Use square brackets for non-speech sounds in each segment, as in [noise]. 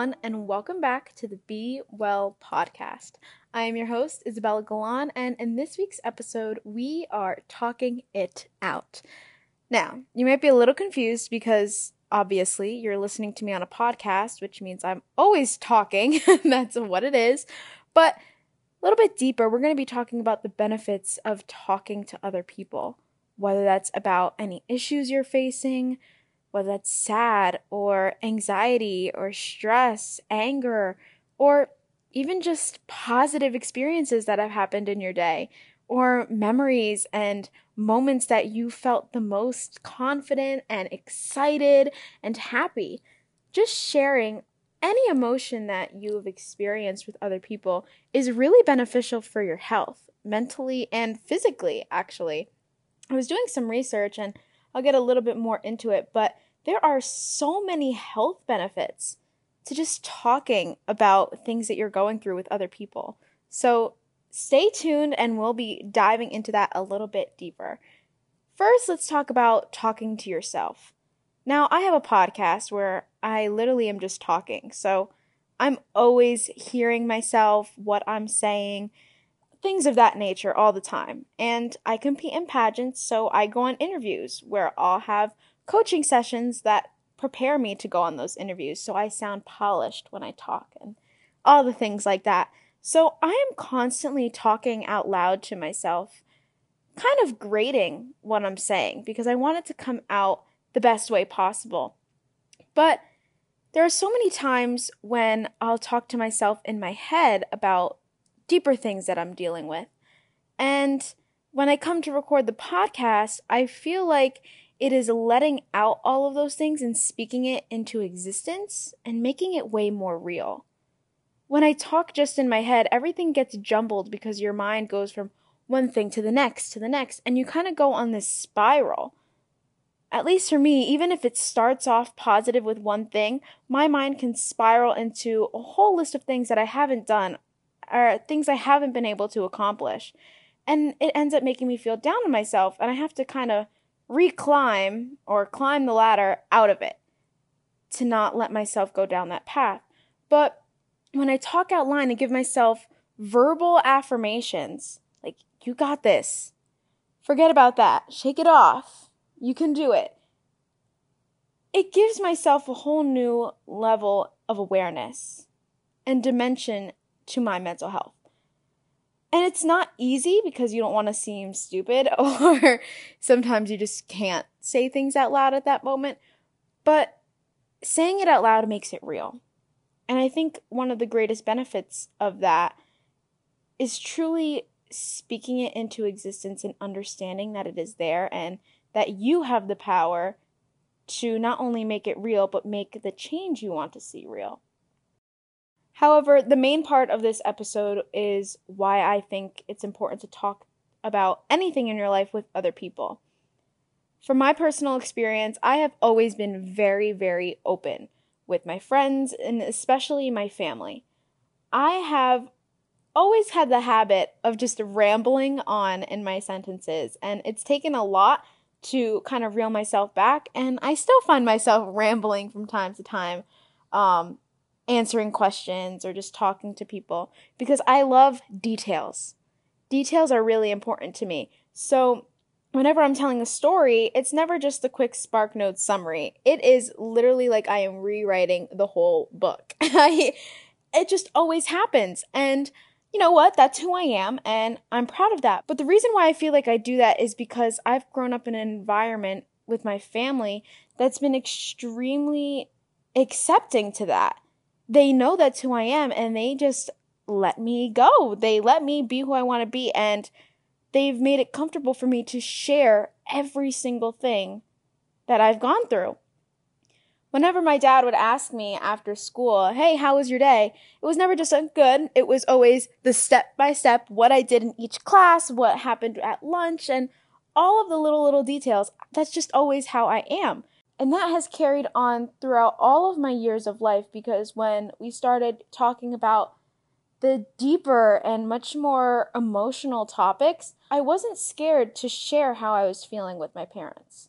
Everyone, and welcome back to the Be Well podcast. I am your host, Isabella Galan, and in this week's episode, we are talking it out. Now, you might be a little confused because obviously you're listening to me on a podcast, which means I'm always talking. [laughs] That's what it is. But a little bit deeper, we're going to be talking about the benefits of talking to other people, whether that's about any issues you're facing, whether that's sad or anxiety or stress, anger, or even just positive experiences that have happened in your day, or memories and moments that you felt the most confident and excited and happy. Just sharing any emotion that you have experienced with other people is really beneficial for your health, mentally and physically, actually. I was doing some research and I'll get a little bit more into it, but there are so many health benefits to just talking about things that you're going through with other people. So stay tuned and we'll be diving into that a little bit deeper. First, let's talk about talking to yourself. Now, I have a podcast where I literally am just talking. So I'm always hearing myself, what I'm saying, things of that nature all the time. And I compete in pageants, so I go on interviews where I'll have coaching sessions that prepare me to go on those interviews so I sound polished when I talk and all the things like that. So I am constantly talking out loud to myself, kind of grading what I'm saying because I want it to come out the best way possible. But there are so many times when I'll talk to myself in my head about deeper things that I'm dealing with. And when I come to record the podcast, I feel like it is letting out all of those things and speaking it into existence and making it way more real. When I talk just in my head, everything gets jumbled because your mind goes from one thing to the next to the next, and you kind of go on this spiral at least for me, even if it starts off positive with one thing, my mind can spiral into a whole list of things that I haven't done or things I haven't been able to accomplish. And it ends up making me feel down on myself, and I have to kind of reclimb or climb the ladder out of it to not let myself go down that path. But when I talk out loud and give myself verbal affirmations, like, you got this, forget about that, shake it off you can do it. It gives myself a whole new level of awareness and dimension to my mental health. And it's not easy because you don't want to seem stupid [laughs] or sometimes you just can't say things out loud at that moment. But saying it out loud makes it real. And I think one of the greatest benefits of that is truly speaking it into existence and understanding that it is there and that you have the power to not only make it real, but make the change you want to see real. However, the main part of this episode is why I think it's important to talk about anything in your life with other people. From my personal experience, I have always been very, very open with my friends and especially my family. I have always had the habit of just rambling on in my sentences, and it's taken a lot to kind of reel myself back. And I still find myself rambling from time to time, um, answering questions or just talking to people because I love details. Details are really important to me. So, whenever I'm telling a story, it's never just a quick Spark Notes summary. It is literally like I am rewriting the whole book. [laughs] I, it just always happens. And you know what? That's who I am, and I'm proud of that. But the reason why I feel like I do that is because I've grown up in an environment with my family that's been extremely accepting to that. They know that's who I am, and they just let me go. They let me be who I want to be, and they've made it comfortable for me to share every single thing that I've gone through whenever my dad would ask me after school, Hey, how was your day? It was never just a good. It was always the step by step, what I did in each class, what happened at lunch, and all of the little, little details. That's just always how I am. And that has carried on throughout all of my years of life because when we started talking about the deeper and much more emotional topics, I wasn't scared to share how I was feeling with my parents.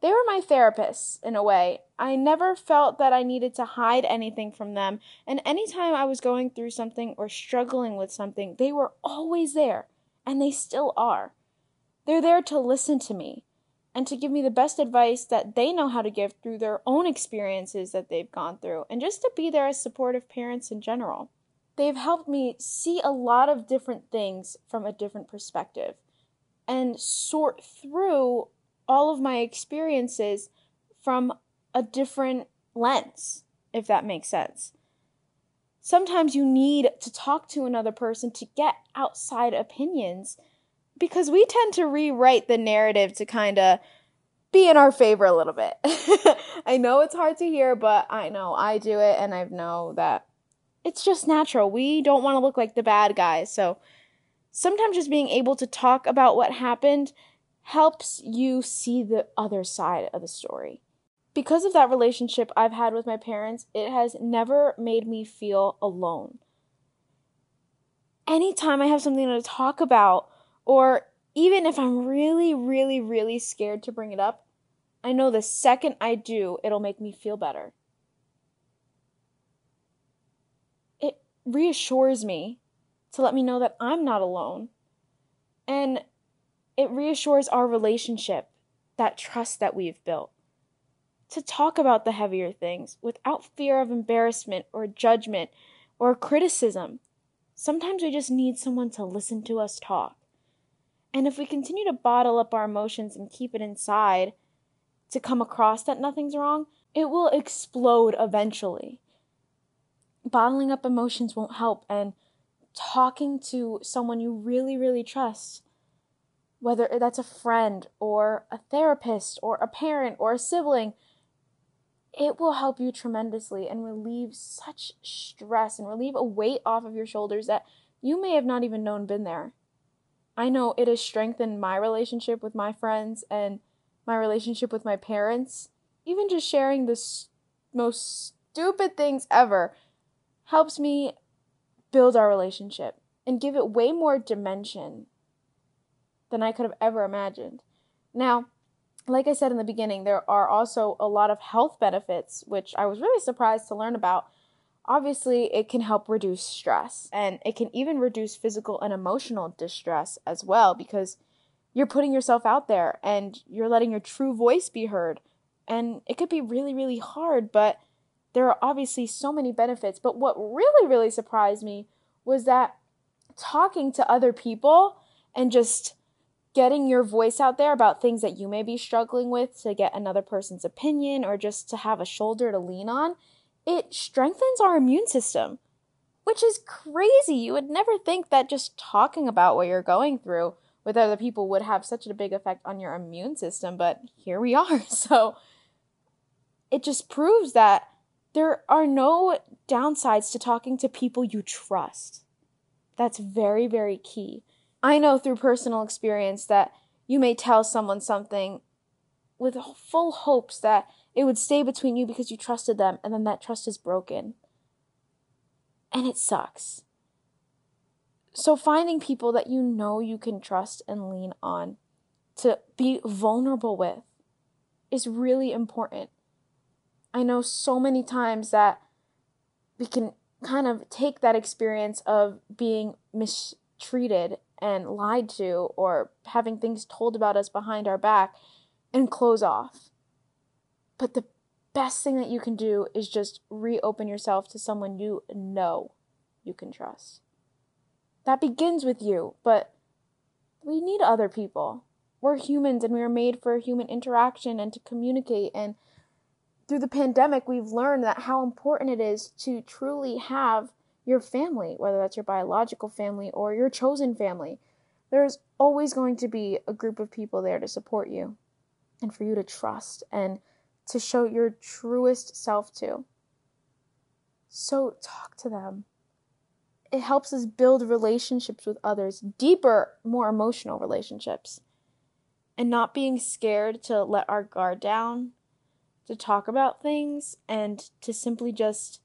They were my therapists in a way. I never felt that I needed to hide anything from them, and anytime I was going through something or struggling with something, they were always there, and they still are. They're there to listen to me and to give me the best advice that they know how to give through their own experiences that they've gone through, and just to be there as supportive parents in general. They've helped me see a lot of different things from a different perspective and sort through all of my experiences from a different lens, if that makes sense. Sometimes you need to talk to another person to get outside opinions because we tend to rewrite the narrative to kind of be in our favor a little bit. [laughs] I know it's hard to hear, but I know I do it and I know that it's just natural. We don't want to look like the bad guys. So sometimes just being able to talk about what happened helps you see the other side of the story. Because of that relationship I've had with my parents, it has never made me feel alone. Anytime I have something to talk about, or even if I'm really, really, really scared to bring it up, I know the second I do, it'll make me feel better. It reassures me to let me know that I'm not alone. And it reassures our relationship, that trust that we've built. To talk about the heavier things without fear of embarrassment or judgment or criticism. Sometimes we just need someone to listen to us talk. And if we continue to bottle up our emotions and keep it inside to come across that nothing's wrong, it will explode eventually. Bottling up emotions won't help, and talking to someone you really, really trust whether that's a friend or a therapist or a parent or a sibling, it will help you tremendously and relieve such stress and relieve a weight off of your shoulders that you may have not even known been there. I know it has strengthened my relationship with my friends and my relationship with my parents. Even just sharing the most stupid things ever helps me build our relationship and give it way more dimension than I could have ever imagined. Now, like I said in the beginning, there are also a lot of health benefits, which I was really surprised to learn about. Obviously, it can help reduce stress, and it can even reduce physical and emotional distress as well because you're putting yourself out there and you're letting your true voice be heard. And it could be really, really hard, but there are obviously so many benefits. But what really, really surprised me was that talking to other people and just getting your voice out there about things that you may be struggling with to get another person's opinion or just to have a shoulder to lean on, it strengthens our immune system, which is crazy. You would never think that just talking about what you're going through with other people would have such a big effect on your immune system, but here we are. [laughs] So it just proves that there are no downsides to talking to people you trust. That's very, very key. I know through personal experience that you may tell someone something with full hopes that it would stay between you because you trusted them, and then that trust is broken. And it sucks. So, finding people that you know you can trust and lean on to be vulnerable with is really important. I know so many times that we can kind of take that experience of being mistreated and lied to or having things told about us behind our back and close off. But the best thing that you can do is just reopen yourself to someone you know you can trust. That begins with you, but we need other people. We're humans and we are made for human interaction and to communicate and through the pandemic we've learned that how important it is to truly have your family, whether that's your biological family or your chosen family. There's always going to be a group of people there to support you and for you to trust and to show your truest self to. So talk to them. It helps us build relationships with others, deeper, more emotional relationships. And not being scared to let our guard down, to talk about things, and to simply just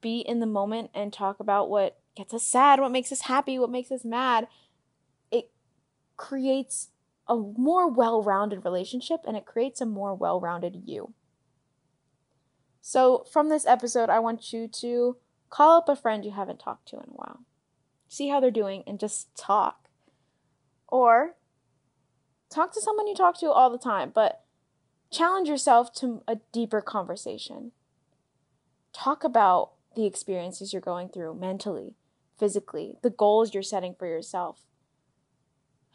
be in the moment and talk about what gets us sad, what makes us happy, what makes us mad, it creates a more well rounded relationship and it creates a more well rounded you. So, from this episode, I want you to call up a friend you haven't talked to in a while, see how they're doing, and just talk. Or talk to someone you talk to all the time, but challenge yourself to a deeper conversation. Talk about the experiences you're going through mentally, physically, the goals you're setting for yourself,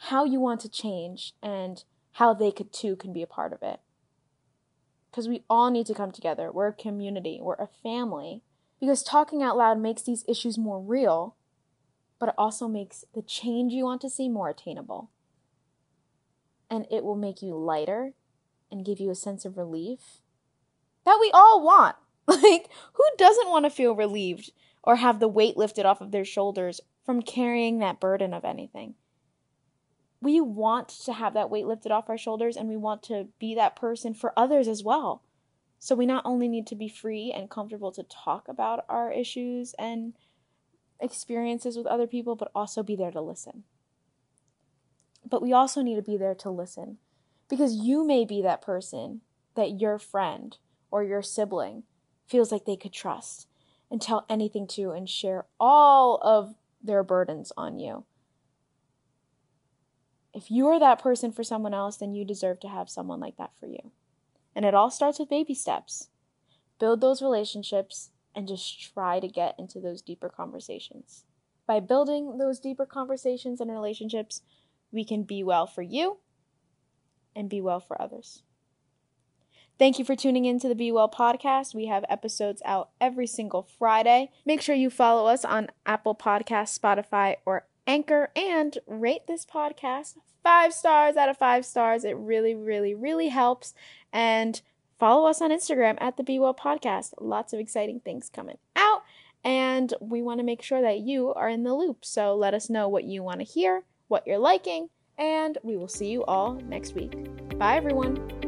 how you want to change, and how they could too can be a part of it. Because we all need to come together. We're a community, we're a family. Because talking out loud makes these issues more real, but it also makes the change you want to see more attainable. And it will make you lighter and give you a sense of relief that we all want. [laughs] Like, who doesn't want to feel relieved or have the weight lifted off of their shoulders from carrying that burden of anything? We want to have that weight lifted off our shoulders and we want to be that person for others as well. So we not only need to be free and comfortable to talk about our issues and experiences with other people, but also be there to listen. But we also need to be there to listen because you may be that person that your friend or your sibling feels like they could trust and tell anything to and share all of their burdens on you. If you are that person for someone else, then you deserve to have someone like that for you. And it all starts with baby steps. Build those relationships and just try to get into those deeper conversations. By building those deeper conversations and relationships, we can be well for you and be well for others. Thank you for tuning in to the Be Well podcast. We have episodes out every single Friday. Make sure you follow us on Apple Podcasts, Spotify, or Anchor and rate this podcast five stars out of five stars. It really, really, really helps. And follow us on Instagram at the Be Well podcast. Lots of exciting things coming out. And we want to make sure that you are in the loop. So let us know what you want to hear, what you're liking, and we will see you all next week. Bye, everyone.